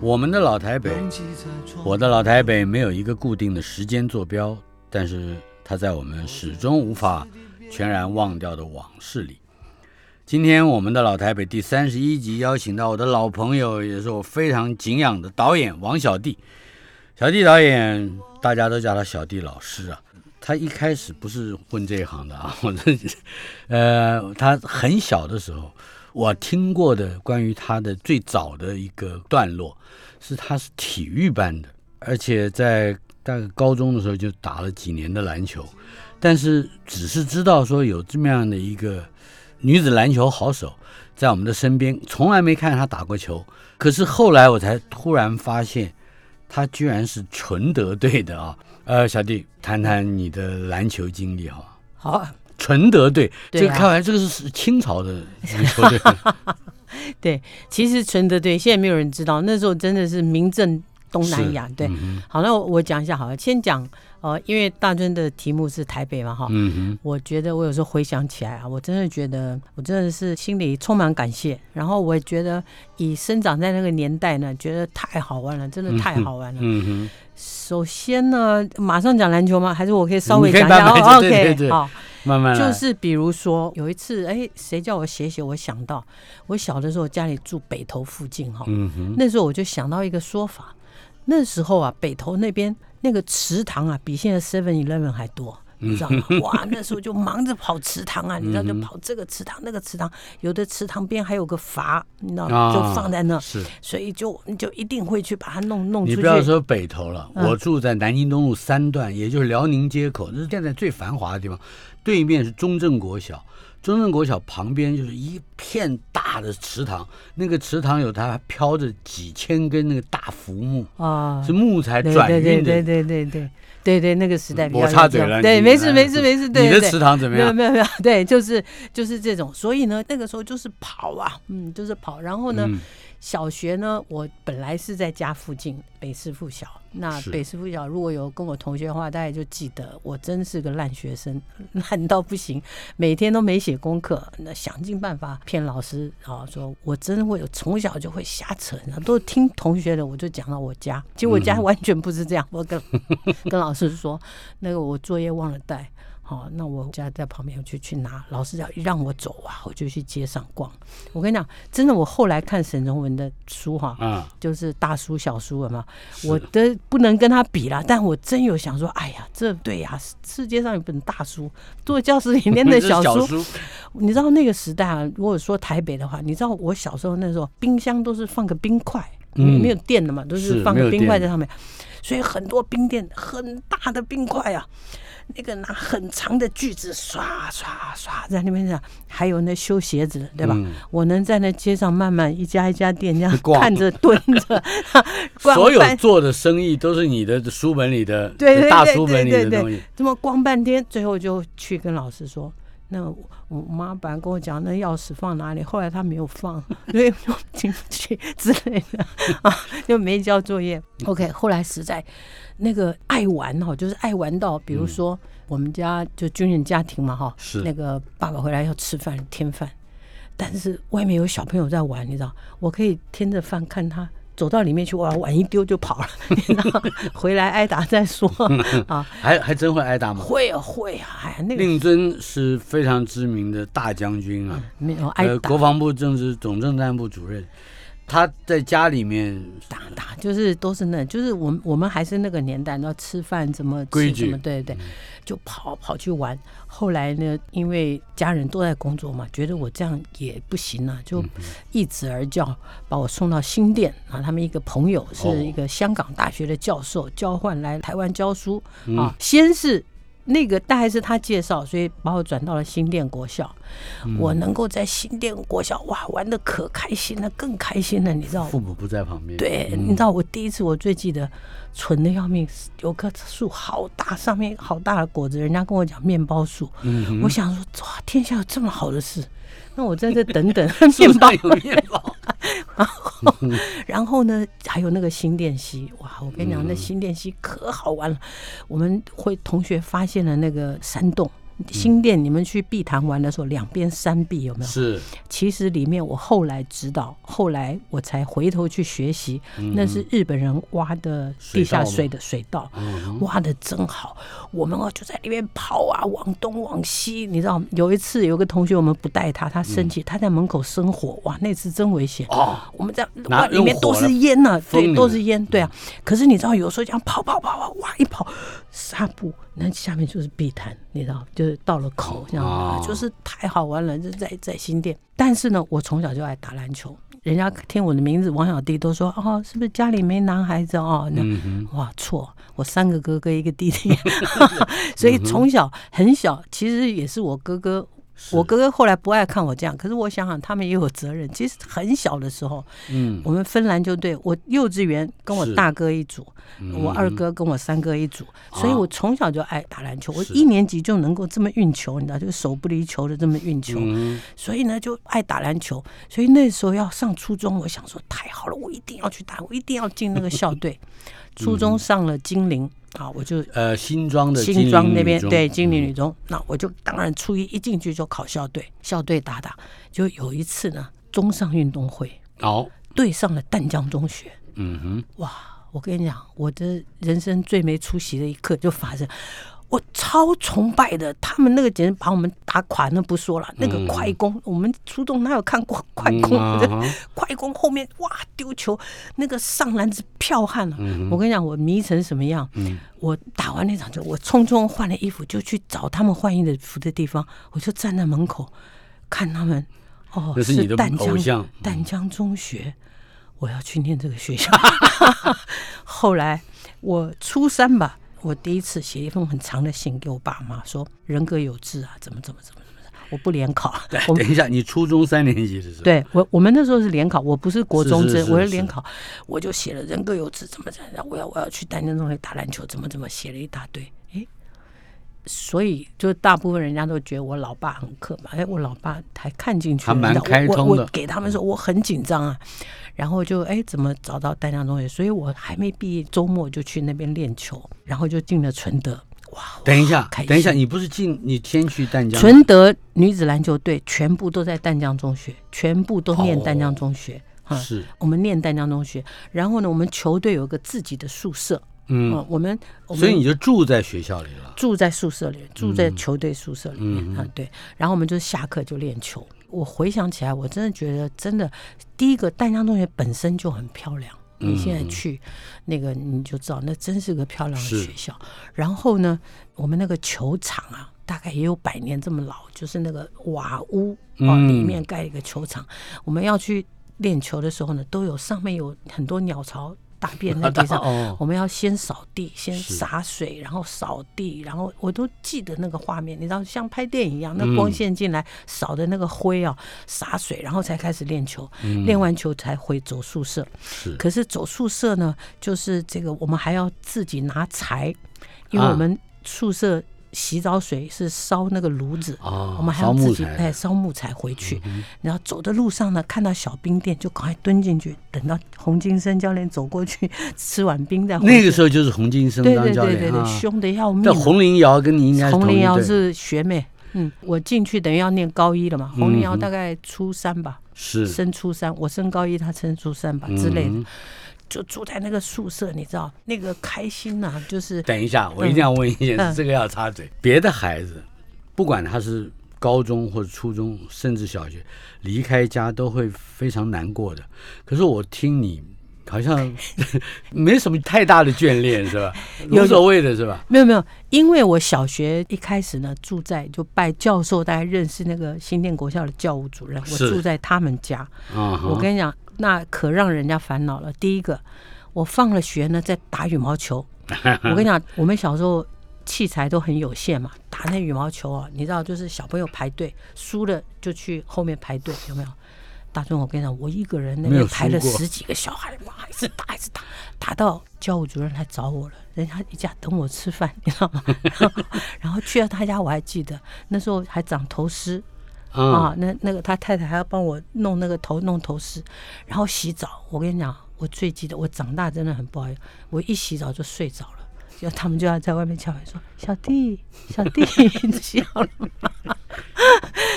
我们的老台北，我的老台北没有一个固定的时间坐标，但是它在我们始终无法全然忘掉的往事里。今天我们的老台北第三十一集邀请到我的老朋友，也是我非常敬仰的导演王小弟。小弟导演，大家都叫他小弟老师啊。他一开始不是混这一行的啊，我这呃，他很小的时候，我听过的关于他的最早的一个段落，是他是体育班的，而且在大概高中的时候就打了几年的篮球，但是只是知道说有这么样的一个女子篮球好手在我们的身边，从来没看他打过球。可是后来我才突然发现，他居然是纯德队的啊！呃，小弟，谈谈你的篮球经历哈。好啊，纯德队，这个开玩笑，这个是清朝的篮球队。对，其实纯德队现在没有人知道，那时候真的是名震东南亚。对，嗯好，那我我讲一下好了，先讲呃，因为大尊的题目是台北嘛，哈。嗯哼，我觉得我有时候回想起来啊，我真的觉得我真的是心里充满感谢。然后我也觉得以生长在那个年代呢，觉得太好玩了，真的太好玩了。嗯首先呢，马上讲篮球吗？还是我可以稍微讲一下 OK，好。哼，慢慢。就是比如说有一次，哎，谁叫我写写？我想到我小的时候家里住北头附近哈，嗯哼，那时候我就想到一个说法，那时候啊，北头那边那个池塘啊，比现在 Seven Eleven 还多。你知道吗？哇，那时候就忙着跑池塘啊，你知道，就跑这个池塘那个池塘，有的池塘边还有个阀，你知道吗？啊就放在那，是。所以就你就一定会去把它弄弄出去。你不要说北头了，嗯我住在南京东路三段，也就是辽宁街口，这是现在最繁华的地方。对面是中正国小，中正国小旁边就是一片大的池塘，那个池塘有它飘着几千根那个大浮木，啊，是木材对转对对对运的。对对对对对，那个时代比较我插嘴了，对，没事没事没事，对你的对对池塘怎么样？没有没有没有，对，就是就是这种，所以呢，那个时候就是跑啊，嗯，就是跑。然后呢，嗯小学呢，我本来是在家附近北师附小。那北师附小如果有跟我同学的话，大家就记得我真是个烂学生，烂到不行，每天都没写功课，那想尽办法骗老师啊，说我真的会有从小就会瞎扯，都听同学的，我就讲到我家，结果我家嗯完全不是这样，我跟 跟老师说，那个我作业忘了带。好，那我家在旁边，我就去拿。老师要让我走啊，我就去街上逛。我跟你讲，真的，我后来看沈从文的书哈，啊，就是大书小书了嘛，我的不能跟他比啦。但我真有想说，哎呀，这对呀、世界上有本大书，做教室里面的 小书，书，你知道那个时代啊，如果说台北的话，你知道我小时候那时候冰箱都是放个冰块，嗯没有电的嘛，都是是放个冰块在上面，所以很多冰店很大的冰块啊。那个拿很长的锯子刷刷刷在那边讲，还有那修鞋子的，对吧？嗯我能在那街上慢慢一家一家店这样 逛看着蹲着，所有做的生意都是你的书本里的，对对对大书本里的东西。这么逛半天，最后就去跟老师说。那我我妈本来跟我讲那钥匙放哪里，后来她没有放，所以我进不去之类的啊，就没交作业。OK，后来实在那个爱玩哈，就是爱玩到，比如说我们家就军人家庭嘛哈，是那个爸爸回来要吃饭添饭，但是外面有小朋友在玩，你知道，我可以添着饭看他。走到里面去，哇，碗一丢就跑了，你知道，回来挨打再说 啊。还还真会挨打吗？会啊会啊，哎呀，那个令尊是非常知名的大将军啊，没有挨呃，打国防部政治总政战部主任。他在家里面打打，就是都是那，就是我们我们还是那个年代，要吃饭怎么规矩吃怎么，对对，就跑跑去玩。后来呢，因为家人都在工作嘛，觉得我这样也不行啊，就一子而教，把我送到新店啊。他们一个朋友是一个香港大学的教授，交换来台湾教书啊。先是那个大概是他介绍，所以把我转到了新店国校。我能够在新店国校哇玩的可开心了，更开心了，你知道吗？父母不在旁边，对，嗯。你知道我第一次我最记得，蠢的要命，有棵树好大，上面好大的果子，人家跟我讲面包树，嗯我想说哇，天下有这么好的事，那我在这等等树 面包，有面包，然后呢，还有那个新电溪，哇，我跟你讲，那嗯。新店溪可好玩了，我们会同学发现了那个山洞。新店，你们去碧潭玩的时候，两边山壁有没有？是其实里面我后来知道，后来我才回头去学习，那是日本人挖的地下水的水道，挖的真好。我们哦就在里面跑啊，往东往西，你知道，有一次有个同学我们不带他，他生气，他在门口生火，哇，那次真危险。哦，我们在哇里面都是烟呢、对，都是烟，对啊。可是你知道，有时候这样跑跑跑跑，哇，一跑纱布，那下面就是碧潭，你知道，就是到了口这样，哦就是太好玩了，就在在新店。但是呢，我从小就爱打篮球，人家听我的名字王小弟都说哦，是不是家里没男孩子哦？那、嗯哇，错，我三个哥哥一个弟弟，所以从小很小，其实也是我哥哥。我哥哥后来不爱看我这样，可是我想想，他们也有责任。其实很小的时候，嗯，我们分篮球队，我幼稚园跟我大哥一组，嗯我二哥跟我三哥一组，所以我从小就爱打篮球。我一年级就能够这么运球，你知道，就手不离球的这么运球，嗯所以呢就爱打篮球。所以那时候要上初中，我想说太好了，我一定要去打，我一定要进那个校队。初中上了金陵啊，我就呃，新庄的新庄那边对金陵女中，那我就当然初一一进去就考校队，校队打打。就有一次呢，中上运动会哦，对上了淡江中学，嗯哼，哇！我跟你讲，我的人生最没出息的一刻就发生。我超崇拜的，他们那个简直把我们打垮，那不说了。那个快攻，我们初中哪有看过快攻？嗯 啊快攻后面哇丢球，那个上篮子剽悍了、嗯我跟你讲，我迷成什么样？我打完那场球，我匆匆换了衣服，就去找他们换衣服的地方，我就站在门口看他们。哦，那是你的淡江偶像淡江中学，我要去念这个学校。后来我初三吧，我第一次写一封很长的信给我爸妈，说人格有志啊，怎么怎么怎么怎么，我不联考。等一下，你初中三年级的时候，对我，我们那时候是联考，我不是国中生，是是是我是联考，我就写了人各有志，怎么怎么样，我要我要去丹江中学打篮球，怎么怎么写了一大堆，诶，所以就大部分人家都觉得我老爸很刻板，哎，我老爸还看进去我开通的。我我给他们说我很紧张啊，然后就哎怎么找到丹江中学，所以我还没毕业，周末就去那边练球，然后就进了纯德，哇，等一下等一下，你不是进你先去淡江？纯德女子篮球队全部都在淡江中学，全部都念淡江中学。啊是，我们念淡江中学，然后呢，我们球队有个自己的宿舍，嗯，嗯，我们所以你就住在学校里了。住在宿舍里，住在球队宿舍里面、啊，对，然后我们就下课就练球。我回想起来，我真的觉得，真的，第一个淡江中学本身就很漂亮。你现在去那个你就知道，那真是个漂亮的学校。然后呢，我们那个球场啊，大概也有百年这么老，就是那个瓦屋哦，嗯里面盖一个球场。我们要去练球的时候呢，都有上面有很多鸟巢。大便在地上，哦。我们要先扫地，先洒水，然后扫地，然后我都记得那个画面，你知道，像拍电影一样，那嗯。光线进来扫的那个灰啊，洒水，然后才开始练球，嗯。练完球才回走宿舍。是。可是走宿舍呢，就是这个我们还要自己拿柴，因为啊。我们宿舍洗澡水是烧那个炉子。哦，我们还要自己哎烧木材回去，然后走的路上呢，看到小冰店就赶快蹲进去，等到洪金生教练走过去吃碗冰再回去。那个时候就是洪金生对当教对对对对，练啊。凶的要命这啊。洪林瑶跟你应该是洪林瑶是学妹，嗯，我进去等于要念高一了嘛。洪林瑶大概初三吧，是升初三，我升高一，她升初三吧之类的嗯。就住在那个宿舍，你知道那个开心呐、就是等一下，我一定要问一件事，嗯这个要插嘴。别的孩子，不管他是高中或者初中，甚至小学离开家都会非常难过的。可是我听你好像 没什么太大的眷恋，是吧？有无所谓的是吧？没有没有，因为我小学一开始呢住在就拜教授，大家认识那个新店国校的教务主任，我住在他们家。啊，我跟你讲，那可让人家烦恼了。第一个，我放了学呢，在打羽毛球。我跟你讲，我们小时候器材都很有限嘛，打那羽毛球啊，你知道，就是小朋友排队，输了就去后面排队，有没有？大壮，我跟你讲，我一个人那边排了十几个小孩，哇，一直打，一直打，打到教务主任来找我了，人家一家等我吃饭，你知道吗？然后然后去了他家，我还记得那时候还长头虱，啊啊，那那个他太太还要帮我弄那个头弄头饰，然后洗澡。我跟你讲，我最记得我长大真的很不好意思，我一洗澡就睡着了，就他们就要在外面敲门说：“小弟，小弟，你笑了吗？”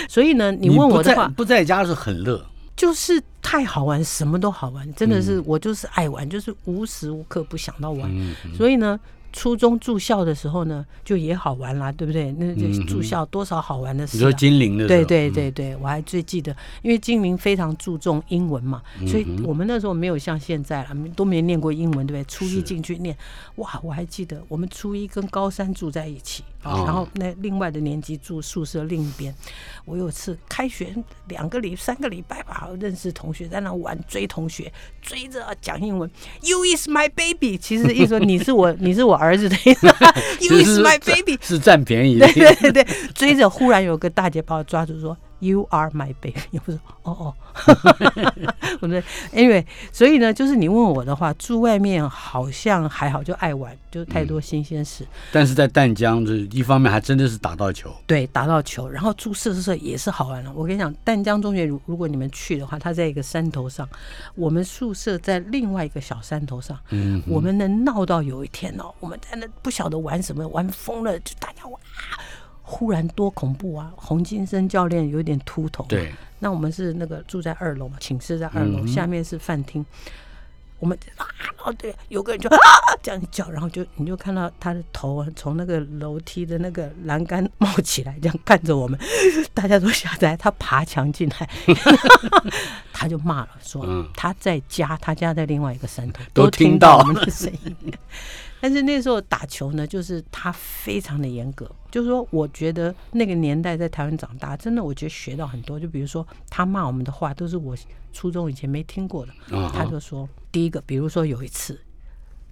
所以呢，你问我的话，不在家是很乐，就是太好玩，什么都好玩，真的是、嗯我就是爱玩，就是无时无刻不想到玩。嗯，所以呢，初中住校的时候呢，就也好玩啦，对不对？那这嗯住校多少好玩的事、啊。你说金陵的时候对对嗯对对，我还最记得，因为金陵非常注重英文嘛，嗯所以我们那时候没有像现在了，都没念过英文，对不对？初一进去念，哇，我还记得我们初一跟高三住在一起然后那另外的年级住宿舍另一边。我有一次开学两个礼三个礼拜吧，认识同学在那玩追同学，追着讲英文，You is my baby，其实意思说你是我 你是我儿子的意思，You is my baby，是占便宜对对对，追着忽然有个大姐把我抓住说：“You are my baby。”也不是：“哦哦。”我说：“Anyway，所以呢，就是你问我的话，住外面好像还好，就爱玩，就太多新鲜事。但是在淡江这一方面还真的是打到球，对，打到球，然后住宿舍也是好玩了。我跟你讲，淡江中学如如果你们去的话，它在一个山头上，我们宿舍在另外一个小山头上。嗯，我们能闹到有一天哦，我们在那不晓得玩什么，玩疯了，就大家哇，忽然多恐怖啊！洪金生教练有点秃头，，对，那我们是那个住在二楼嘛，寝室在二楼，嗯下面是饭厅。我们啊，哦对，有个人就啊这样叫，然后就你就看到他的头啊从那个楼梯的那个栏杆冒起来，这样看着我们，大家都吓呆。他爬墙进来，他就骂了，说嗯他在家，他家在另外一个山头，都听听到我们的声音。但是那时候打球呢，就是他非常的严格，就是说，我觉得那个年代在台湾长大，真的我觉得学到很多。就比如说他骂我们的话，都是我初中以前没听过的。啊他就说，第一个，比如说有一次，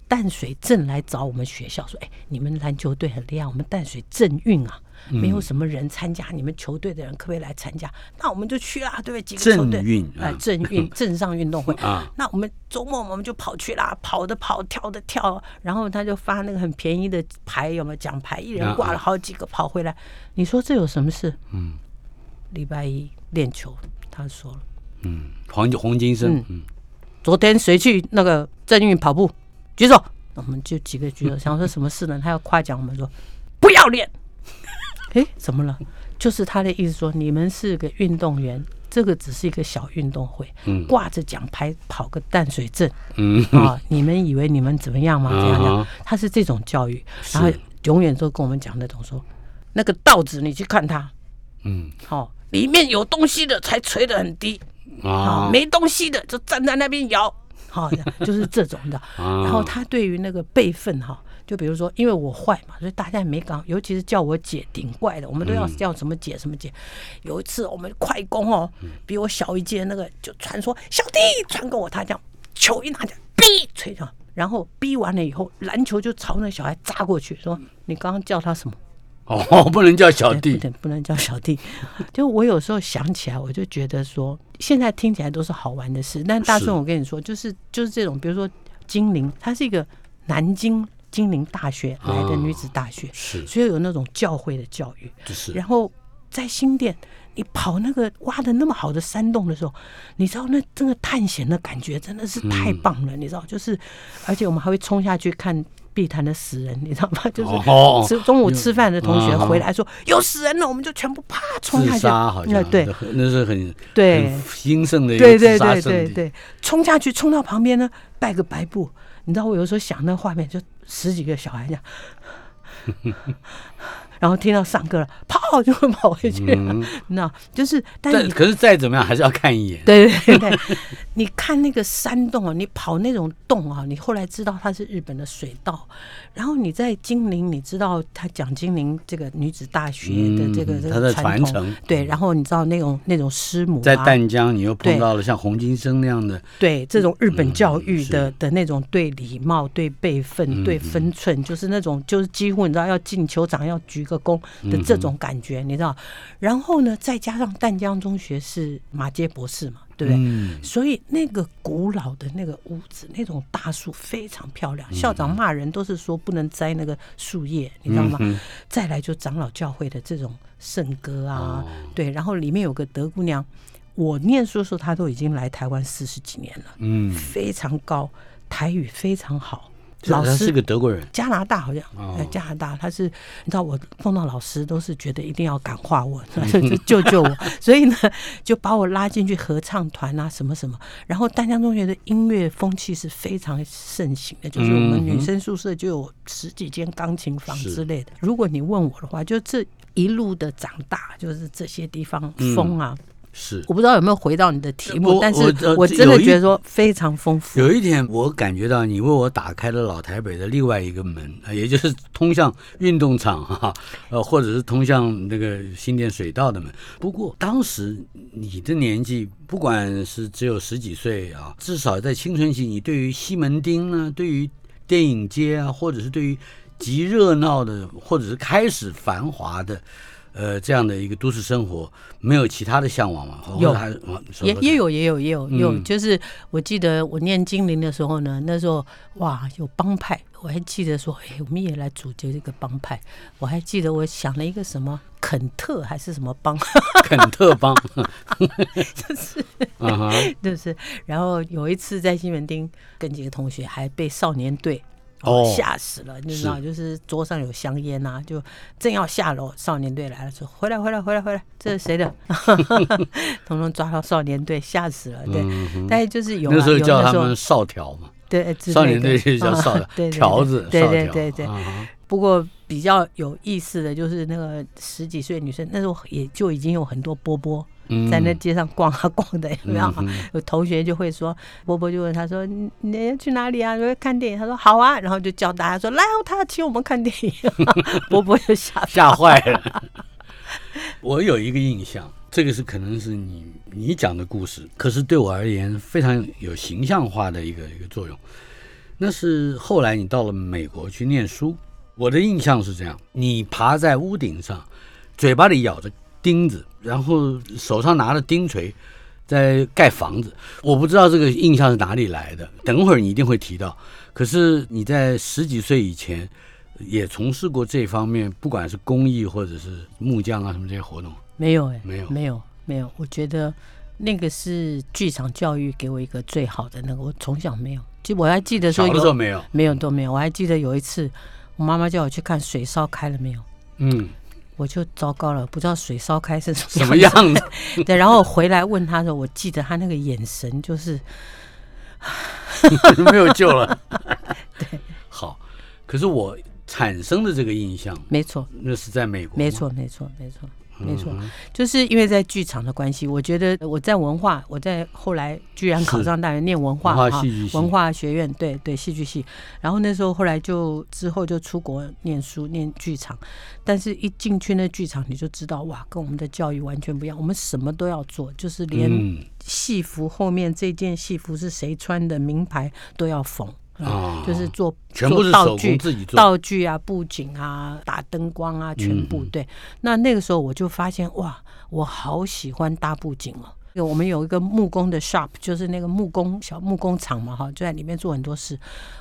淡水镇来找我们学校说：“哎，你们篮球队很厉害，我们淡水镇运啊，没有什么人参加，你们球队的人可不可以来参加？那我们就去啦，对不对？几个球队镇运哎啊，镇运 镇上运动会啊，那我们周末我们就跑去啦，跑的跑，跳的跳，然后他就发那个很便宜的牌，有没有奖牌？一人挂了好几个跑回来。你说这有什么事？嗯礼拜一练球，他说了，嗯，黄黄金生嗯，嗯，昨天谁去那个正运跑步？举手。我们就几个举手，想说什么事呢？他要夸奖我们说不要脸。诶，怎么了？就是他的意思说，你们是个运动员，这个只是一个小运动会，嗯。挂着奖牌跑个淡水镇，嗯。啊，你们以为你们怎么样吗？这样他是这种教育，然后永远都跟我们讲那种说，那个稻子你去看它，嗯。好、里面有东西的才垂得很低，啊，啊，没东西的就站在那边摇，好、就是这种的。啊。然后他对于那个辈分哈，就比如说，因为我坏嘛，所以大家也没搞，尤其是叫我姐顶怪的，我们都要嗯叫什么姐什么姐。有一次我们快攻哦，嗯比我小一届那个就传说小弟传给我，他这样球一拿起来，逼吹上，然后逼完了以后，篮球就朝那小孩扎过去，说你刚刚叫他什么？哦，不能叫小弟对不，能不能叫小弟。就我有时候想起来，我就觉得说，现在听起来都是好玩的事。但大是顺，我跟你说，就是就是这种，比如说精灵，它是一个南京金陵大学来的女子大学，是所以有那种教会的教育。就是然后在新店，你跑那个挖的那么好的山洞的时候，你知道那这个探险的感觉真的是太棒了，你知道？就是，而且我们还会冲下去看碧潭的死人，你知道吗？就是哦吃中午吃饭的同学嗯回来说有死人了，我们就全部啪冲下去。杀好像，那对那是很对很兴盛的一个对对对，对对，冲下去冲到旁边呢，拜个白布。你知道我有时候想那画面，就十几个小孩这样，然后听到上课了，跑就会跑回去。那就是，但你但可是再怎么样还是要看一眼。对 对对对，你看那个山洞啊，你跑那种洞啊，你后来知道它是日本的水道，然后你在金陵，你知道他讲金陵这个女子大学的这个、这嗯它的个传承，对，然后你知道那种那种师母、啊、在淡江你又碰到了像洪金生那样的，对这种日本教育嗯的、的那种对礼貌、对辈分、嗯对分寸，就是那种就是几乎你知道要进球场要鞠个躬的这种感觉，你知道？然后呢，再加上淡江中学是马杰博士嘛，对不对？嗯，所以那个古老的那个屋子，那种大树非常漂嗯亮。校长骂人都是说不能摘那个树叶，你知道吗？嗯再来就长老教会的这种圣歌啊，哦对，然后里面有个德姑娘，我念书的时候她都已经来台湾四十几年了，嗯，非常高，台语非常好。是他是个德国人，加拿大好像，哦。呃加拿大，他是你知道我碰到老师都是觉得一定要感化我，嗯就救救我，所以呢就把我拉进去合唱团啊什么什么。然后丹江中学的音乐风气是非常盛行的，就是我们女生宿舍就有十几间钢琴房之类的。如果你问我的话，就这一路的长大，就是这些地方嗯。风啊，是。我不知道有没有回到你的题目，但是我真的觉得说非常丰富。有一点，我感觉到你为我打开了老台北的另外一个门，呃也就是通向运动场哈、呃，或者是通向那个新店水道的门。不过当时你的年纪，不管是只有十几岁啊，至少在青春期，你对于西门町呢，对于电影街啊，或者是对于极热闹的，或者是开始繁华的。呃，这样的一个都市生活，没有其他的向往吗？有也也有也有也有有，嗯就是我记得我念金陵的时候呢，那时候哇有帮派，我还记得说，哎，我们也来组织这个帮派。我还记得我想了一个什么肯特还是什么帮，肯特帮，就是，就是然后有一次在西门町跟几个同学还被少年队。哦吓死了！你知道，就是桌上有香烟呐、就正要下楼，少年队来了，说：“回来，回来，回来，回来，这是谁的？” 统统抓到少年队，吓死了。对，嗯哼大概就是有啊那时候叫他们少条嘛，对，少年队就叫少条子，对对对对。不过比较有意思的就是那个十几岁女生，那时候也就已经有很多波波嗯在那街上逛啊逛的，有没有嗯？有同学就会说，波波就问他说：“你你要去哪里啊？说看电影。”他说：“好啊。”然后就叫大家说：“来哦，他要请我们看电影。”波波就吓吓坏了。我有一个印象，这个是可能是你你讲的故事，可是对我而言非常有形象化的一个一个作用。那是后来你到了美国去念书，我的印象是这样：你爬在屋顶上，嘴巴里咬着钉子，然后手上拿着钉锤。在盖房子，我不知道这个印象是哪里来的。等会儿你一定会提到。可是你在十几岁以前，也从事过这方面，不管是工艺或者是木匠啊什么这些活动。没有哎、没有没有没有，我觉得那个是剧场教育给我一个最好的那个，我从小没有。其实我还记得说小的时候有没有，没有都没有，我还记得有一次，我妈妈叫我去看水烧开了没有，嗯，我就糟糕了，不知道水烧开是什么么样？子。对，然后回来问他的时候，我记得他那个眼神就是 没有救了。对，好。可是我产生的这个印象，没错，那是在美国，没，错，没错，没错。没错，嗯就是因为在剧场的关系，我觉得我在文化，我在后来居然考上大学念文化文化哈戏剧系文化学院，对对，戏剧系。然后那时候后来就之后就出国念书，念剧场。但是一进去那剧场，你就知道哇，跟我们的教育完全不一样。我们什么都要做，就是连嗯戏服后面这件戏服是谁穿的名牌都要缝。啊就是做全部是道具自己做，道具啊、布景啊、打灯光啊，全部、嗯对。那那个时候我就发现，哇，我好喜欢搭布景哦。有我们有一个木工的 shop，就是那个木工小木工厂嘛，哈，就在里面做很多事。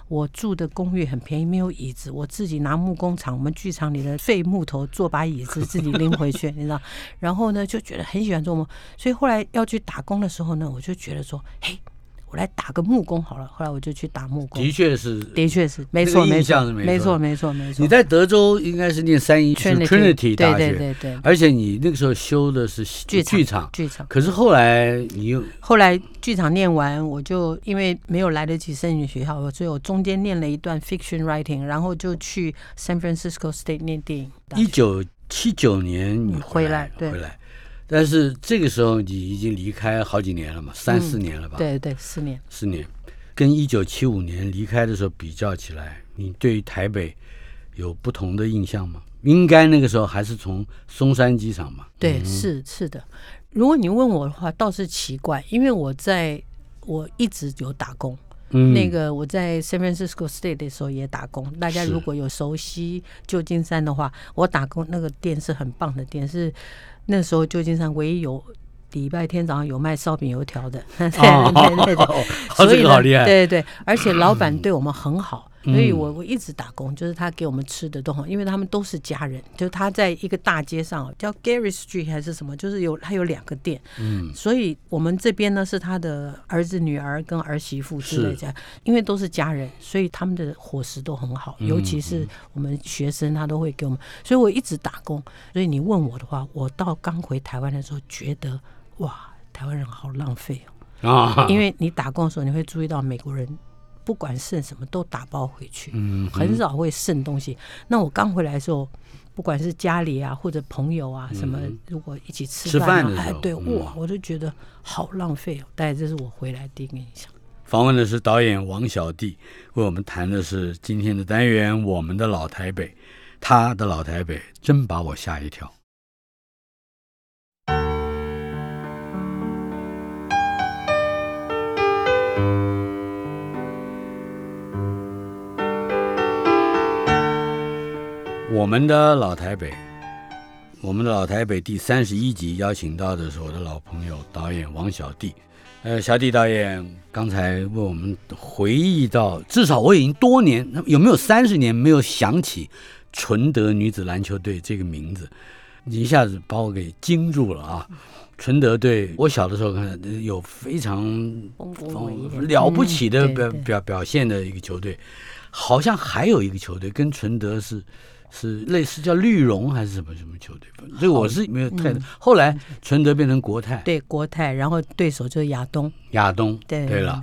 我住的公寓很便宜，没有椅子，我自己拿木工厂我们剧场里的废木头做把椅子，自己拎回去，你知道。然后呢，就觉得很喜欢做梦，所以后来要去打工的时候呢，我就觉得说，嘿。我来打个木工好了。后来我就去打木工的，确是。的确是没错，没错，没错没错，没错，你在德州应该是念三一是 Trinity 大对学，对对对，而且你那个时候修的是剧场剧场，剧场。可是后来你又后来剧场念完，我就因为没有来得及申请学校，所以我中间念了一段 fiction writing，然后就去 San Francisco State 念电影。一九七九年你嗯回来回来，但是这个时候你已经离开好几年了嘛，三四年了吧？，嗯对对，四年。四年，跟一九七五年离开的时候比较起来，你对台北有不同的印象吗？应该那个时候还是从松山机场嘛？对，是是的。如果你问我的话，倒是奇怪，因为我在我一直有打工。嗯，那个我在 San Francisco State 的时候也打工，大家如果有熟悉旧金山的话，我打工那个店是很棒的店，是那时候旧金山唯一有礼拜天早上有卖烧饼油条的，所以呢这个好厉害，对对对，而且老板对我们很好，嗯所以我我一直打工，就是他给我们吃的都好，因为他们都是家人，就他在一个大街上叫 Gary Street 还是什么，就是有他有两个店，嗯，所以我们这边呢是他的儿子、女儿跟儿媳妇之类是。这样，因为都是家人，所以他们的伙食都很好，嗯尤其是我们学生，他都会给我们，所以我一直打工。所以你问我的话，我到刚回台湾的时候，觉得哇，台湾人好浪费哦，啊，因为你打工的时候，你会注意到美国人。不管剩什么都打包回去，嗯很少会剩东西。那我刚回来的时候，不管是家里啊或者朋友啊什么，如果一起吃嗯吃饭啊的时候，哎对，嗯哇，我就觉得好浪费哦。大概这是我回来第一个印象。访问的是导演王小弟，为我们谈的是今天的单元《我们的老台北》，他的老台北真把我吓一跳。我们的老台北，我们的老台北第三十一集邀请到的是我的老朋友导演王小弟。呃，小弟导演刚才为我们回忆到，至少我已经多年，那有没有三十年没有想起纯德女子篮球队这个名字？你一下子把我给惊住了啊！纯德队，我小的时候看有非常了不起的表表表现的一个球队，好像还有一个球队跟纯德是是类似叫绿绒还是什么什么球队，这个我是没有太。后来纯德变成国泰，嗯对国泰，然后对手就是亚东，亚东，对对了。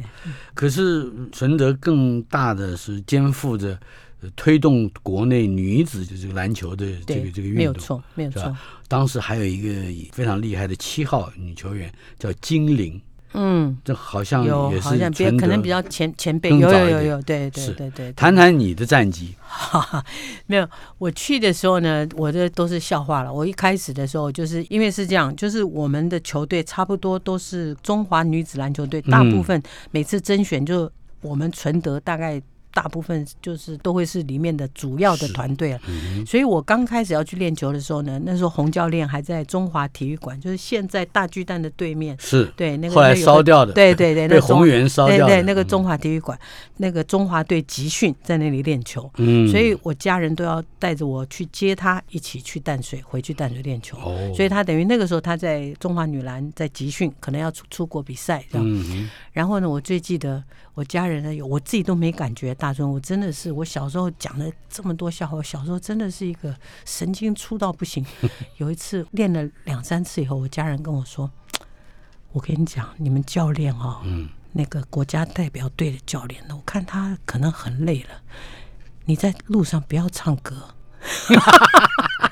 可是纯德更大的是肩负着呃推动国内女子的这个篮球的这个这个运动，没有错，没有错。当时还有一个非常厉害的七号女球员叫金玲，嗯，这好像有也是好像别可能比较前前辈，有有有有，对对对对。谈谈你的战绩。哈哈，没有，我去的时候呢，我这都是笑话了。我一开始的时候，就是因为是这样，就是我们的球队差不多都是中华女子篮球队，大部分每次甄选就我们存德大概。大部分就是都会是里面的主要的团队了，嗯所以我刚开始要去练球的时候呢，那时候洪教练还在中华体育馆，就是现在大巨蛋的对面，是对那个后来烧掉的，对对对，被那个中宏源烧掉的。对对，那个嗯。中华体育馆，那个中华队集训在那里练球，嗯，所以我家人都要带着我去接他，一起去淡水，回去淡水练球。哦，所以他等于那个时候他在中华女篮在集训，可能要出出国比赛这样。嗯然后呢，我最记得我家人呢有我自己都没感觉，大尊，我真的是我小时候讲了这么多笑话，我小时候真的是一个神经粗到不行。有一次练了两三次以后，我家人跟我说：“我跟你讲，你们教练哦，嗯那个国家代表队的教练呢，我看他可能很累了，你在路上不要唱歌。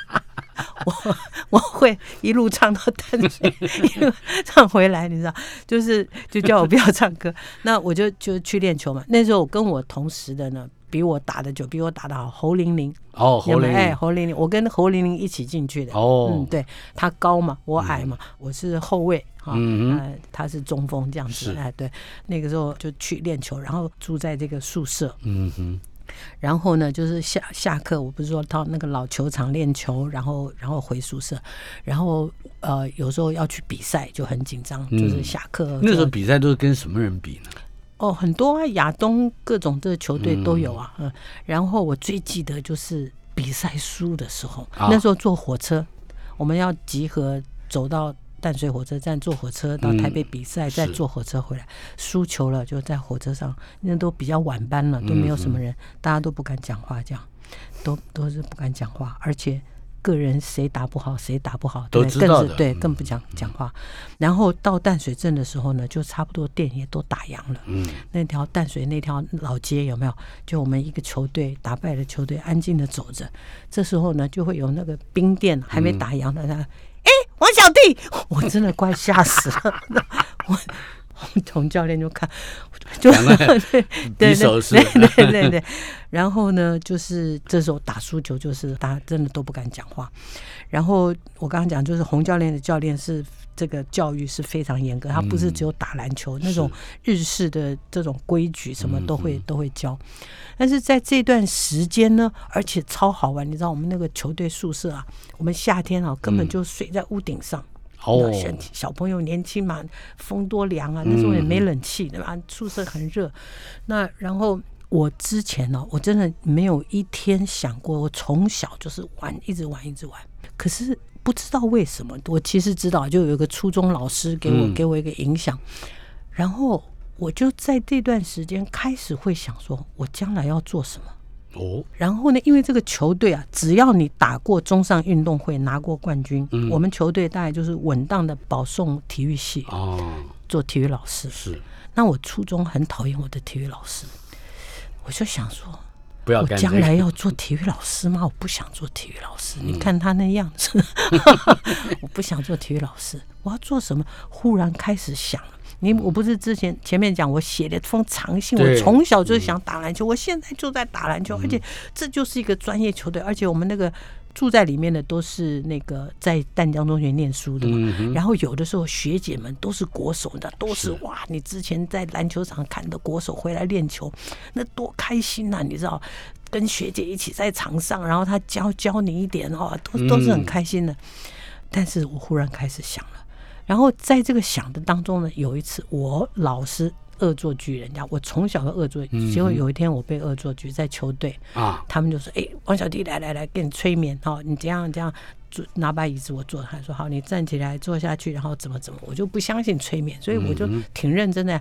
我 我会一路唱到淡水，一路唱回来，你知道，就是就叫我不要唱歌。那我就就去练球嘛。那时候我跟我同时的呢，比我打的久，比我打的好，侯玲玲，哦，侯玲有没有哎，玲侯玲玲，我跟侯玲玲一起进去的。哦嗯，对，她高嘛，我矮嘛，我是后卫哈，嗯哼呃，她是中锋这样子。哎，对，那个时候就去练球，然后住在这个宿舍，嗯哼，然后呢，就是下下课，我不是说到那个老球场练球，然后然后回宿舍，然后呃有时候要去比赛就很紧张，嗯。就是下课那时候比赛都是跟什么人比呢？哦很多啊，亚东各种的球队都有啊，嗯，然后我最记得就是比赛输的时候，啊。那时候坐火车，我们要集合走到淡水火车站坐火车到台北比赛，再坐火车回来。输球了就在火车上，那都比较晚班了，都没有什么人，大家都不敢讲话，这样都都是不敢讲话，而且。个人谁打不好，谁打不好，对更是对，更不讲讲话。然后到淡水镇的时候呢，就差不多店也都打烊了。嗯，那条淡水那条老街有没有？就我们一个球队打败了球队，安静的走着。这时候呢，就会有那个冰店还没打烊的，那、王小弟，我真的快吓死了。我洪教练就看，就两个人对对对对对对。然后呢，就是这时候打输球，就是大家真的都不敢讲话。然后我刚刚讲，就是洪教练的教练是这个教育是非常严格，他不是只有打篮球、那种日式的这种规矩，什么都会、都会教。但是在这段时间呢，而且超好玩，你知道我们那个球队宿舍啊，我们夏天啊根本就睡在屋顶上。哦，小小朋友年轻嘛，风多凉啊，那时候也没冷气，对吧？宿舍很热。那然后我之前呢、我真的没有一天想过，我从小就是玩，一直玩，一直玩。可是不知道为什么，我其实知道，就有一个初中老师给我、嗯。给我一个影响，然后我就在这段时间开始会想说，我将来要做什么。哦，然后呢，因为这个球队啊，只要你打过中上运动会拿过冠军，嗯。我们球队大概就是稳当的保送体育系哦，做体育老师。是。那我初中很讨厌我的体育老师，我就想说，我不要干这个将来要做体育老师吗？我不想做体育老师，嗯你看他那样子，我不想做体育老师，我要做什么？忽然开始想了。你我不是之前前面讲我写了封长信，我从小就想打篮球，我现在就在打篮球，而且这就是一个专业球队，而且我们那个住在里面的都是那个在淡江中学念书的嘛，嗯，然后有的时候学姐们都是国手的，都是哇，你之前在篮球场看的国手回来练球，那多开心呐、你知道，跟学姐一起在场上，然后她教教你一点哦，都都是很开心的。但是我忽然开始想了，然后在这个想的当中呢，有一次我老师恶作剧人家，我从小就恶作剧，结果有一天我被恶作剧在球队，啊，他们就说：“哎、王小弟，来来来，给你催眠哈、你这样这样坐，拿把椅子我坐。”他说：“好，你站起来坐下去，然后怎么怎么。”我就不相信催眠，所以我就挺认真的，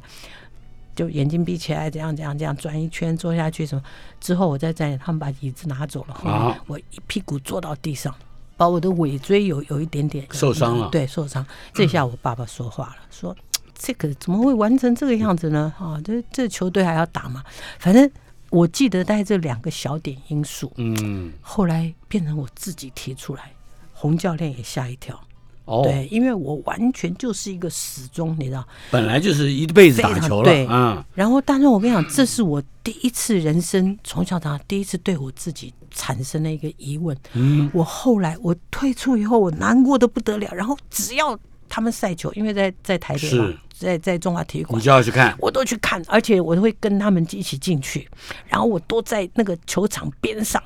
就眼睛闭起来，这样这样这样转一圈坐下去什么。之后我再站起来，他们把椅子拿走了，后我一屁股坐到地上。把我的尾椎有有一点点受伤了对，受伤。这下我爸爸说话了，说这个怎么会玩成这个样子呢？啊，这这球队还要打吗？反正我记得大概这两个小点因素，嗯，后来变成我自己提出来，洪教练也吓一跳。哦，对，因为我完全就是一个死忠，你知道。本来就是一辈子打球了，对嗯，然后，但是我跟你讲，这是我第一次人生从小到大第一次对我自己产生了一个疑问。嗯，我后来我退出以后，我难过的不得了。然后只要他们赛球，因为在在台北嘛，在在中华体育馆你，就要去看，我都去看，而且我都会跟他们一起进去，然后我都在那个球场边上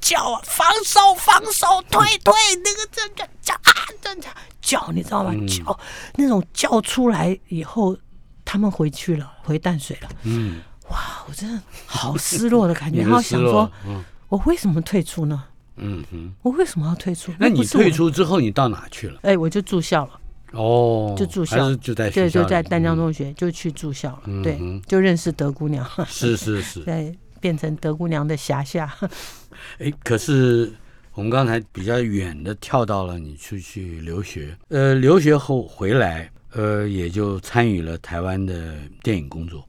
叫啊，防守防守，退退，那个这个叫啊，这样叫，你知道吗？嗯叫那种叫出来以后，他们回去了，回淡水了，嗯，哇，我真的好失落的感觉，然后想说，嗯我为什么退出呢？嗯哼，我为什么要退出？那你退，出之后你到哪去了？哎，我就住校了。哦，就住校就在对，学校里，就在丹江嗯中学，就去住校了。嗯对，就认识德姑娘，是是是，在变成德姑娘的辖下。哎，可是我们刚才比较远的跳到了你出去留学，呃，留学后回来，呃，也就参与了台湾的电影工作。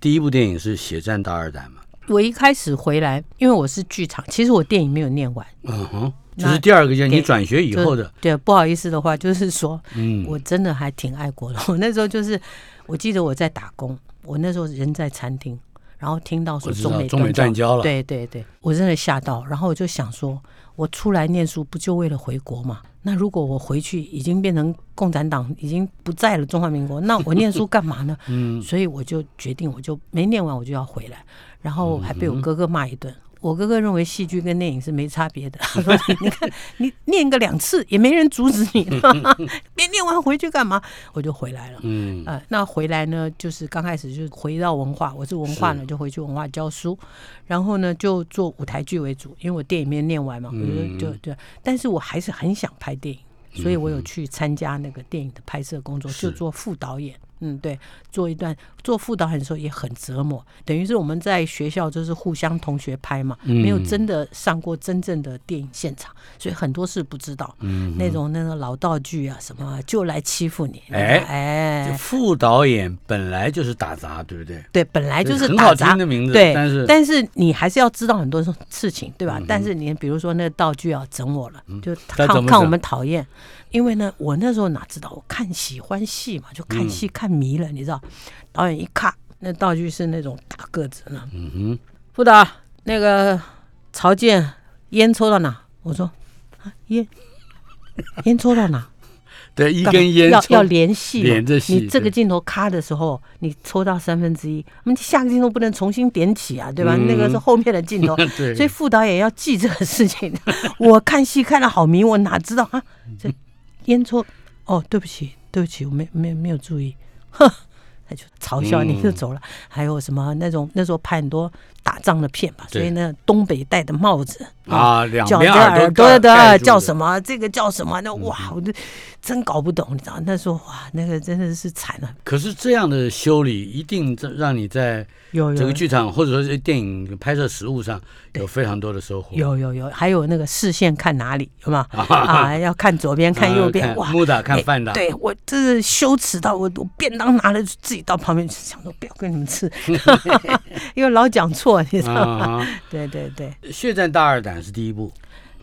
第一部电影是《血战大二胆》嘛，我一开始回来，因为我是剧场，其实我电影没有念完。嗯哼，就是第二个阶段，你转学以后的，对，不好意思的话，就是说嗯，我真的还挺爱国的。我那时候就是，我记得我在打工，我那时候人在餐厅，然后听到说中美中美断交了对对对，我真的吓到，然后我就想说，我出来念书不就为了回国嘛？那如果我回去已经变成共产党，已经不在了中华民国，那我念书干嘛呢？嗯，所以我就决定，我就没念完，我就要回来，然后还被嗯我哥哥骂一顿。我哥哥认为戏剧跟电影是没差别的，他说：“你看，你念个两次也没人阻止你，别念完回去干嘛？”我就回来了。嗯，呃，那回来呢，就是刚开始就是回到文化，我是文化呢，就回去文化教书，然后呢就做舞台剧为主，因为我电影没有念完嘛，我嗯就就就，但是我还是很想拍电影，所以我有去参加那个电影的拍摄工作，就做副导演。嗯，对，做一段做副导演的时候也很折磨，等于是我们在学校就是互相同学拍嘛，没有嗯真的上过真正的电影现场，所以很多事不知道。嗯那种那个老道具啊什么就来欺负你，哎哎这副导演本来就是打杂，对不对？对，本来就是很好打杂听的名字，对，但是但是你还是要知道很多事情，对吧？嗯但是你比如说那个道具要整我了，就看看我们讨厌，因为呢，我那时候哪知道，我看喜欢戏嘛，就看嗯戏看迷了，你知道，导演一看那道具是那种大个子呢，嗯哼，副导那个曹健烟抽到哪？我说啊烟 烟抽到哪？对，一根烟要要连戏，连着戏你这个对镜头咔的时候，你抽到三分之一，那么下个镜头不能重新点起啊，对吧？嗯那个是后面的镜头，对，所以副导演要记这个事情。我看戏看的好迷，我哪知道啊？这烟抽。哦，对不起，对不起，我没没没有注意，呵，他就嘲笑你嗯就走了。还有什么那种那时候拍很多打仗的片吧，所以呢，东北戴的帽子啊，两叫这边耳耳朵的叫什么？这个叫什么？那哇，我就真搞不懂，你知道？那时候哇，那个真的是惨了。可是这样的修理一定在让你在这个剧场或者说是电影拍摄实物上有非常多的收获。有有有，还有那个视线看哪里，有吗 啊？要看左边看右边，啊哇！木打看哎饭打，对我这是羞耻到我，我便当拿了自己到旁边去，想说不要跟你们吃，因为老讲错，你知道吗？啊，对对对，血战大二胆是第一部。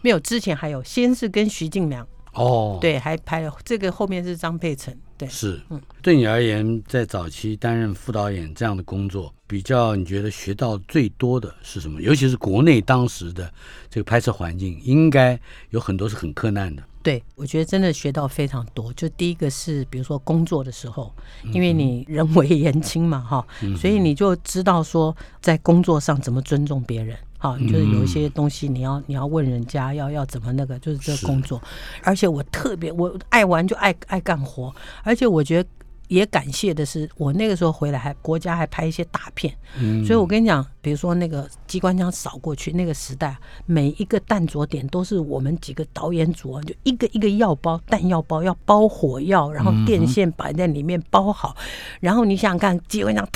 没有之前还有，先是跟徐静良，哦，，对，还拍了这个，后面是张佩岑，对，是。嗯，对你而言，在早期担任副导演这样的工作，比较你觉得学到最多的是什么？尤其是国内当时的这个拍摄环境，应该有很多是很困难的。对，我觉得真的学到非常多。就第一个是，比如说工作的时候，嗯因为你人为言轻嘛，哈、所以你就知道说在工作上怎么尊重别人。好，就是有一些东西你要你要问人家要要怎么那个，就是这个工作。而且我特别我爱玩就爱爱干活，而且我觉得也感谢的是，我那个时候回来还国家还拍一些大片，嗯，所以我跟你讲，比如说那个机关枪扫过去，那个时代每一个弹着点都是我们几个导演组啊，就一个一个药包弹药包要包火药，然后电线摆在里面包好，然后你想想看，机关枪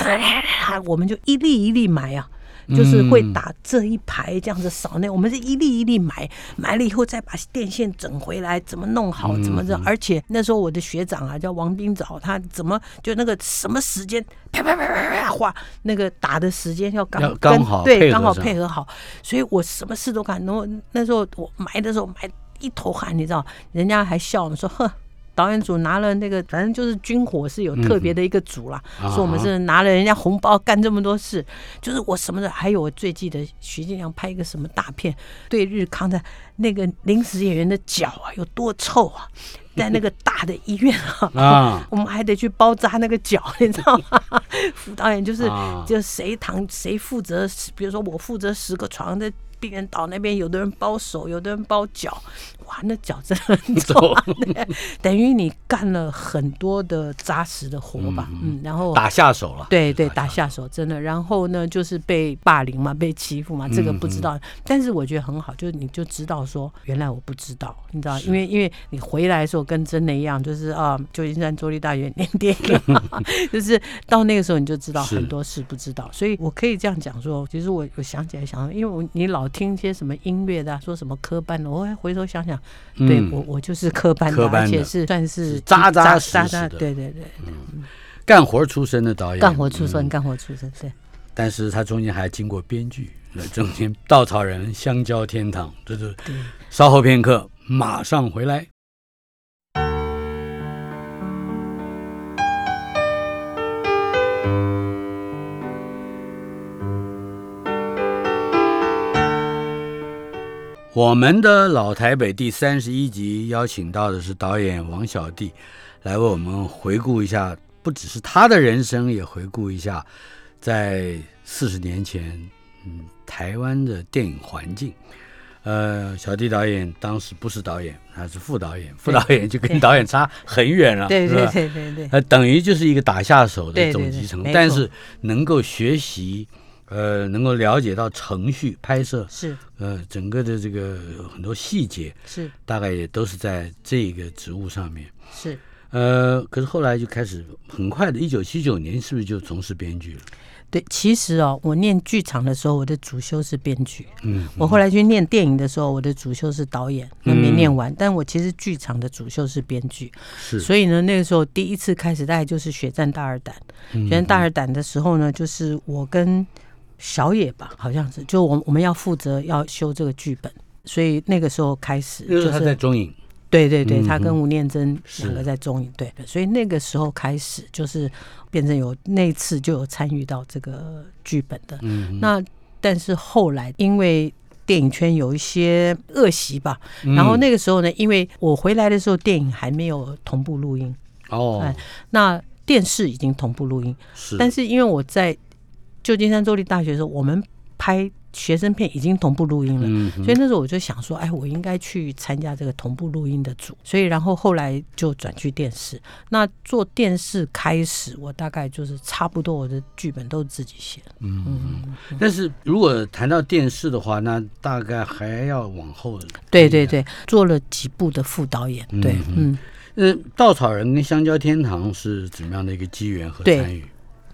我们就一粒一粒埋啊。就是会打这一排这样子扫那，我们是一粒一粒买，买了以后再把电线整回来，怎么弄好，怎么着？而且那时候我的学长啊叫王冰藻，他怎么就那个什么时间啪啪啪啪啪画那个打的时间要刚刚好对，刚好配合好，所以我什么事都干。然后那时候我埋的时候埋一头汗，你知道，人家还笑我们说，哼。导演组拿了那个，反正就是军火是有特别的一个组啦，嗯说我们是拿了人家红包干这么多事，就是我什么的。还有我最记得徐静良拍一个什么大片，对日康的那个临时演员的脚啊有多臭啊，在那个大的医院啊，啊 我们还得去包扎那个脚，你知道吗？副导演就是、啊就谁躺谁负责，比如说我负责十个床的病人倒那边，有的人包手，有的人包脚，哇，那脚真的很 臭、啊，等于你干了很多的扎实的活吧，嗯，然后打下手了。对对，打下手真的。然后呢，就是被霸凌嘛，被欺负嘛，这个不知道。但是我觉得很好，就是你就知道说，原来我不知道，你知道，因为因为你回来的时候跟真的一样，就是啊，旧金山州立大学念电影，就是到那个时候你就知道很多事不知道。所以我可以这样讲说，其实我我想起来想，因为我你老听一些什么音乐的、啊，说什么科班的，我还回头想想，对嗯我我就是科班的，班的。而且是算是是扎扎实实的对对对，干活出身的导演，干活出身，嗯。干活出身，对。但是他中间还经过编剧，那中间稻草人、香蕉天堂，这是对。稍后片刻马上回来。我们的老台北第三十一集邀请到的是导演王小弟，来为我们回顾一下，不只是他的人生，也回顾一下在四十年前，嗯，台湾的电影环境。呃，小弟导演当时不是导演，他是副导演，副导演就跟导演差很远了，对对是吧？对对对，呃，等于就是一个打下手的总集成，但是能够学习，呃，能够了解到程序拍摄，是呃，整个的这个很多细节，是大概也都是在这个职务上面。是，呃，可是后来就开始很快的，一九七九年是不是就从事编剧了？对，其实哦，我念剧场的时候，我的主修是编剧。嗯，我后来去念电影的时候，我的主修是导演，那没念完。但我其实剧场的主修是编剧，是，所以呢，那个时候第一次开始，大概就是《血战大二胆》。嗯《血战大二胆》的时候呢，就是我跟小野吧，好像是，就我我们要负责要修这个剧本，所以那个时候开始就那时候他在是中影，对对对，嗯他跟吴念真两个在中影，对，所以那个时候开始就是变成有那次就有参与到这个剧本的。嗯，那但是后来因为电影圈有一些恶习吧，嗯。然后那个时候呢，因为我回来的时候电影还没有同步录音，哦。哎，那电视已经同步录音，是，但是因为我在旧金山州立大学的时候，我们拍学生片已经同步录音了。嗯，所以那时候我就想说，哎，我应该去参加这个同步录音的组。所以然后后来就转去电视。那做电视开始，我大概就是差不多我的剧本都是自己写的。嗯，但是如果谈到电视的话，那大概还要往后。对对，对，做了几部的副导演。对，嗯嗯，呃，稻草人跟香蕉天堂是怎么样的一个机缘和参与？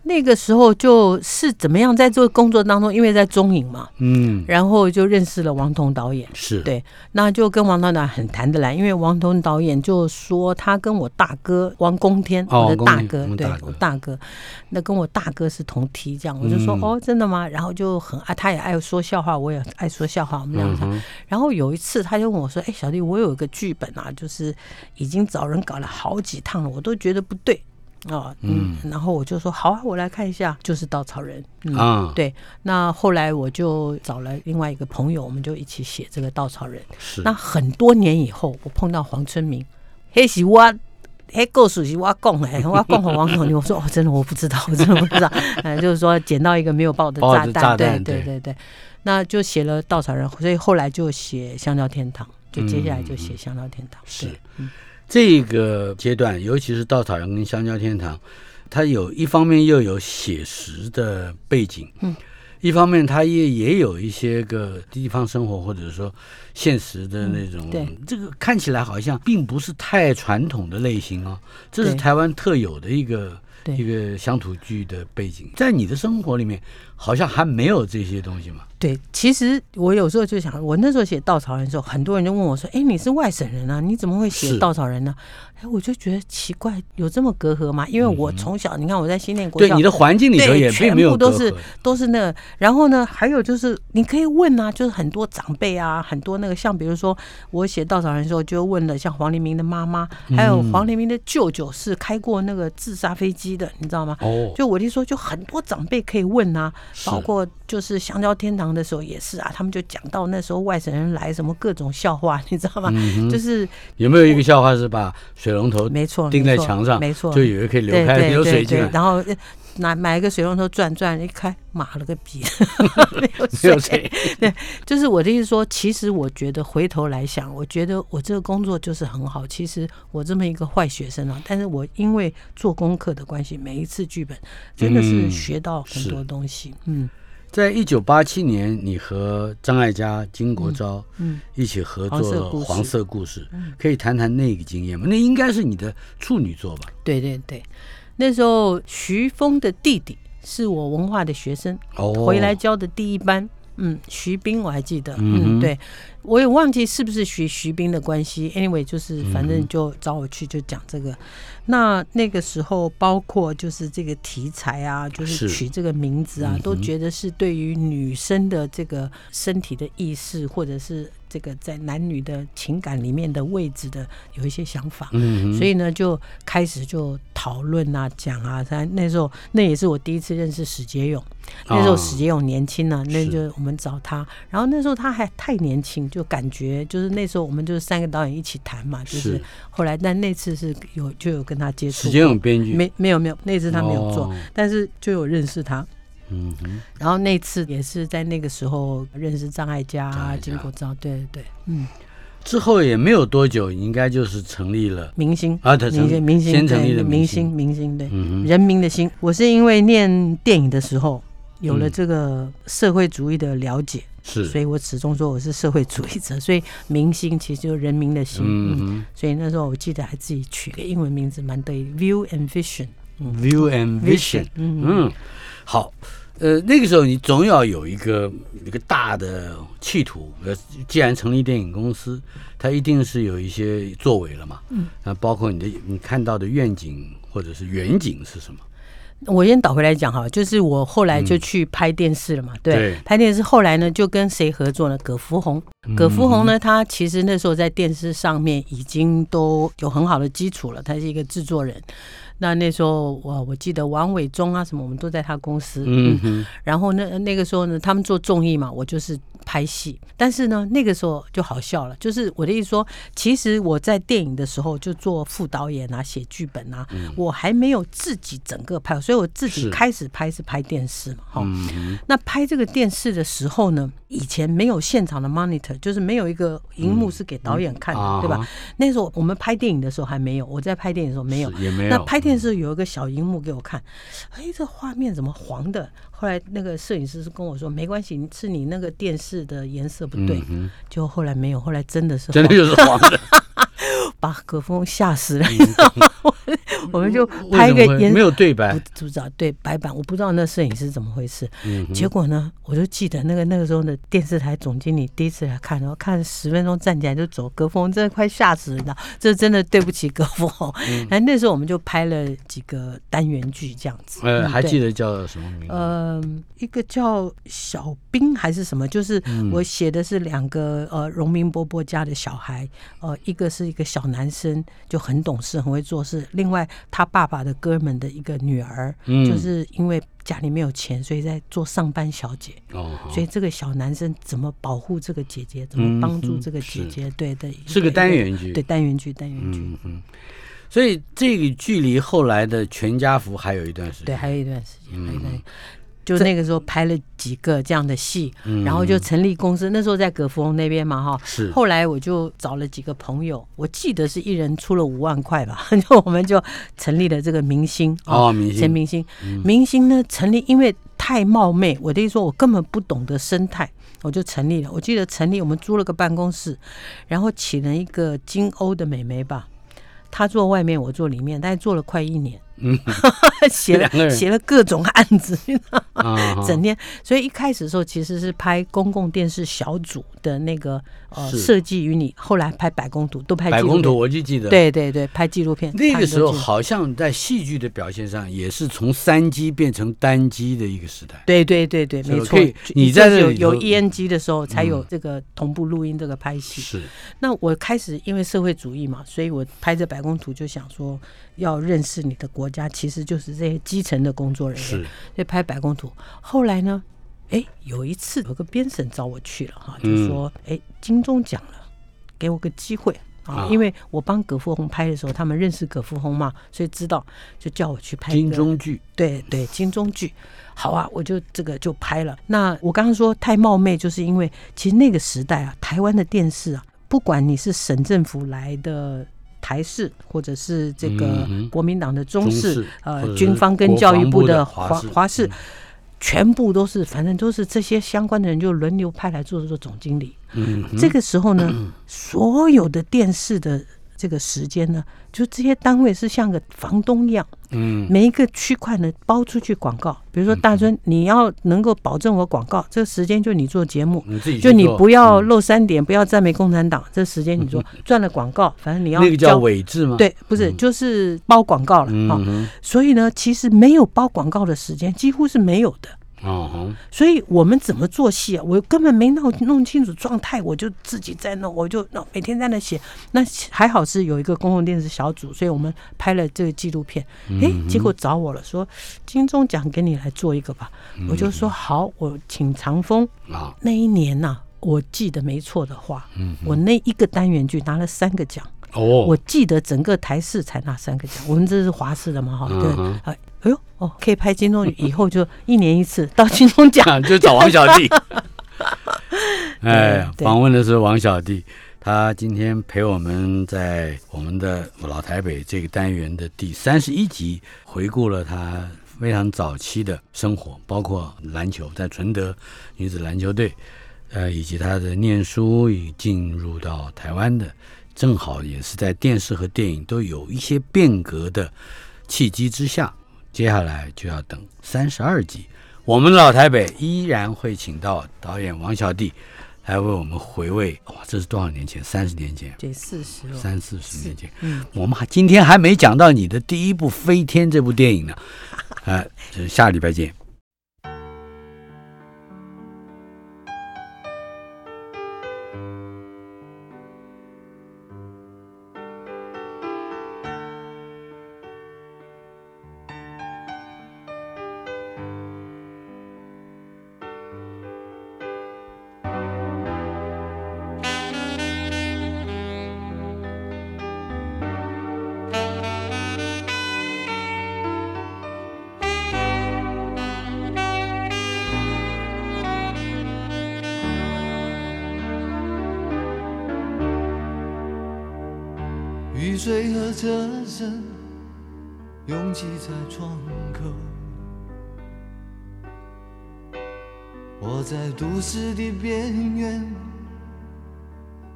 那个时候就是怎么样，在这个工作当中，因为在中影嘛，嗯，然后就认识了王彤导演。是，对，那就跟王导演很谈得来，因为王彤导演就说他跟我大哥王公天，哦我的大哥，对大我大哥，那跟我大哥是同梯，这样我就说、嗯哦，真的吗？然后就很啊，他也爱说笑话，我也爱说笑话，我们两个。嗯，然后有一次他就问我说：“哎，小弟，我有一个剧本啊，就是已经找人搞了好几趟了，我都觉得不对。”哦，嗯，然后我就说好啊，我来看一下，就是稻草人，嗯，啊，对，那后来我就找了另外一个朋友，我们就一起写这个稻草人。是，那很多年以后，我碰到黄春明，嘿是我，嘿故事是我讲的，我讲给王总，我说哦，真的我不知道，我真的不知道，呃，就是说捡到一个没有爆的炸弹，对对对对对，那就写了稻草人，所以后来就写香蕉天堂，就接下来就写香蕉天堂，是这个阶段，尤其是稻草人跟香蕉天堂，它有一方面又有写实的背景，嗯，一方面它也也有一些个地方生活或者说现实的那种，嗯对。这个看起来好像并不是太传统的类型哦，这是台湾特有的一个对一个乡土剧的背景，在你的生活里面好像还没有这些东西嘛，对，其实我有时候就想，我那时候写稻草人的时候，很多人就问我说：“哎，你是外省人啊，你怎么会写稻草人呢？”哎，我就觉得奇怪，有这么隔阂吗？因为我从小，你看我在新店国对，你的环境里头也并没有全部都是都是那个，然后呢，还有就是你可以问啊，就是很多长辈啊，很多那个像比如说我写稻草人的时候，就问了像黄黎明的妈妈，还有嗯。黄黎明的舅舅是开过那个自杀飞机的，你知道吗？哦，就我听说，就很多长辈可以问啊，包括就是香蕉天堂的时候也是啊，他们就讲到那时候外省人来什么各种笑话，你知道吗？嗯就是有没有一个笑话是把水龙头没错，钉在墙上，没错，就以为可以流开流水进来，对然后呃拿买一个水龙头转转一开，妈了个逼，没有没有水。对。就是我的意思说，其实我觉得回头来想，我觉得我这个工作就是很好。其实我这么一个坏学生啊，但是我因为做功课的关系，每一次剧本真的是嗯学到很多东西。嗯在一九八七年，你和张艾嘉、金国昭嗯，一起合作了《黄色故事》，可以谈谈那个经验吗？那应该是你的处女作吧？对对对，那时候徐峰的弟弟是我文化的学生，哦，回来教的第一班。嗯，徐斌我还记得，嗯嗯，对。我也忘记是不是徐徐斌的关系。Anyway，就是反嗯正就找我去就讲这个。那那个时候，包括就是这个题材啊，就是是。取这个名字啊，嗯都觉得是对于女生的这个身体的意识，或者是这个在男女的情感里面的位置的有一些想法。嗯，所以呢，就开始就讨论啊，讲啊。他那时候那也是我第一次认识史杰勇，那时候史杰勇年轻呢，那就我们找他。然后那时候他还太年轻，就感觉就是那时候我们就是三个导演一起谈嘛，就是是后来但那次是有就有跟他接触，史杰勇编剧，没没有没有，那次他没有做，哦但是就有认识他。嗯哼，然后那次也是在那个时候认识张艾嘉金国昭，对对对，嗯，之后也没有多久，应该就是成立了明星啊，他成明星明星先成立的，明星明星对。人民的心。我是因为念电影的时候，有了嗯这个社会主义的了解，是所，以我始终说我是社会主义者。所以明星其实就是人民的心。嗯嗯所以那时候我记得还自己取个英文名字，蛮得意，View and Vision。嗯，view and vision，嗯嗯，好。呃，那个时候你总要有一个一个大的企图。呃，既然成立电影公司，它一定是有一些作为了嘛。嗯，那包括你的你看到的愿景或者是远景是什么？我先倒回来讲哈，就是我后来就去拍电视了嘛，对，对拍电视后来呢就跟谁合作呢？葛福红，葛福红呢，他其实那时候在电视上面已经都有很好的基础了，他是一个制作人。那那时候我我记得王伟忠啊什么，我们都在他公司，然后那那个时候呢，他们做综艺嘛，我就是拍戏。但是呢，那个时候就好笑了，就是我的意思说，其实我在电影的时候就做副导演啊，写剧本啊，我还没有自己整个拍，所以我自己开始拍是拍电视嘛，哈、那拍这个电视的时候呢，以前没有现场的 monitor，就是没有一个荧幕是给导演看的，啊对吧？那时候我们拍电影的时候还没有，我在拍电影的时候没有。也没有。那拍电视有一个小荧幕给我看，哎，这画面怎么黄的？后来那个摄影师是跟我说，没关系，是你那个电视的颜色不对。嗯就后来没有，后来真的是，真的就是黄的。把葛峰吓死了？我 我们就拍一个颜没有对白不，不知道对白板，我不知道那摄影师怎么回事。嗯结果呢，我就记得那个那个时候的电视台总经理第一次来看，然后看十分钟站起来就走，葛峰真的快吓死人了，这真的对不起葛峰。嗯然后那时候我们就拍了几个单元剧这样子。呃，嗯还记得叫什么名字？呃，一个叫小兵还是什么，就是嗯我写的是两个呃荣民伯伯家的小孩，呃，一个是一个小男生，就很懂事，很会做事；另外他爸爸的哥们的一个女儿，嗯就是因为家里没有钱，所以在做上班小姐。哦，所以这个小男生怎么保护这个姐姐，怎么帮助这个姐姐？对对，是个单元剧对单元剧，单元剧。嗯嗯，所以这个距离后来的全家福还有一段时间。对，还有一段时间，还有一嗯段时间。就那个时候拍了几个这样的戏，嗯然后就成立公司。那时候在葛福红那边嘛，哈。是后来我就找了几个朋友，我记得是一人出了五万块吧，就我们就成立了这个明星哦明星陈明星，明星呢成立，因为太冒昧，我的意思说我根本不懂得生态，我就成立了。我记得成立，我们租了个办公室，然后请了一个金欧的美眉吧，她坐外面，我坐里面，大概做了快一年，嗯，写了写了各种案子，啊，整天。所以一开始的时候其实是拍公共电视小组的那个呃设计与你，后来拍百工图都拍百工图我就记得。。对对对，拍纪录片。那个时候好像在戏剧的表现上，也是从三机变成单机的一个时代。对对对对，没错。你在这有有在这里头 ENG 的时候，才有嗯这个同步录音这个拍戏。是，那我开始因为社会主义嘛，所以我拍这百工图就想说，要认识你的国家，其实就是这些基层的工作人员。是，所以拍百工图。后来呢，哎，有一次有个编审找我去了哈，就嗯说，哎，金钟奖了，给我个机会。啊啊，因为我帮葛富红拍的时候，他们认识葛富红嘛，所以知道，就叫我去拍金钟剧对对，金钟剧，好啊，我就这个就拍了。那我刚刚说太冒昧，就是因为其实那个时代啊，台湾的电视啊，不管你是省政府来的。台视或者是这个国民党的中视，呃，军方跟教育部的的华视华华视嗯，全部都是，反正都是这些相关的人就轮流派来做做总经理。嗯，这个时候呢，所有的电视的这个时间呢，就这些单位是像个房东一样，嗯每一个区块呢包出去广告。比如说大尊，你要能够保证我广告，这个时间就你做节目，你自己就你不要嗯漏三点，不要赞美共产党，这时间你做赚了广告，反正你要那个叫交伪制吗？，对，不是就是包广告了啊。嗯，所以呢，其实没有包广告的时间几乎是没有的。哦，所以我们怎么做戏啊？我根本没弄弄清楚状态，我就自己在弄，我就弄每天在那写。那还好是有一个公共电视小组，所以我们拍了这个纪录片。诶，结果找我了，说金钟奖给你来做一个吧。我就说好，我请长风。啊，那一年呐、我记得没错的话，我那一个单元剧拿了三个奖。哦，我记得整个台视才拿三个奖，我们这是华视的嘛，哈，对哎，哎呦，哦，可以拍金钟，以后就一年一次到金钟奖，啊，就找王小弟。哎，访问的是王小弟，他今天陪我们在我们的老台北这个单元的第三十一集，回顾了他非常早期的生活，包括篮球，在纯德女子篮球队，呃，以及他的念书，与进入到台湾的，正好也是在电视和电影都有一些变革的契机之下，接下来就要等三十二集。我们老台北依然会请到导演王小弟来为我们回味。哇，这是多少年前？三十年前，对，四十了。三四十年前。嗯，我们还今天还没讲到你的第一部《飞天》这部电影呢，啊，这是下礼拜见。水和车声拥挤在窗口，我在都市的边缘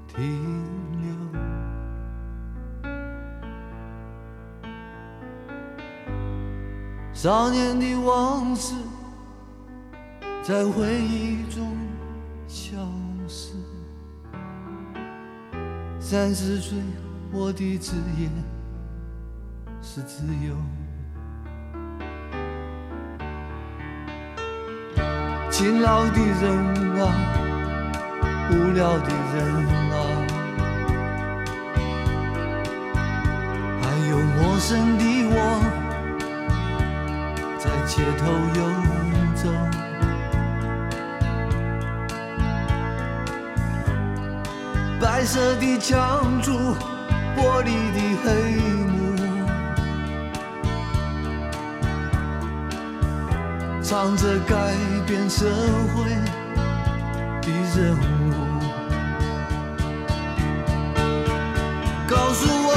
停留。少年的往事在回忆中消失。三十岁，后我的职业是自由。勤劳的人啊，无聊的人啊，还有陌生的我，在街头游走。白色的墙柱，玻璃的黑幕，藏着改变社会的任务。告诉我，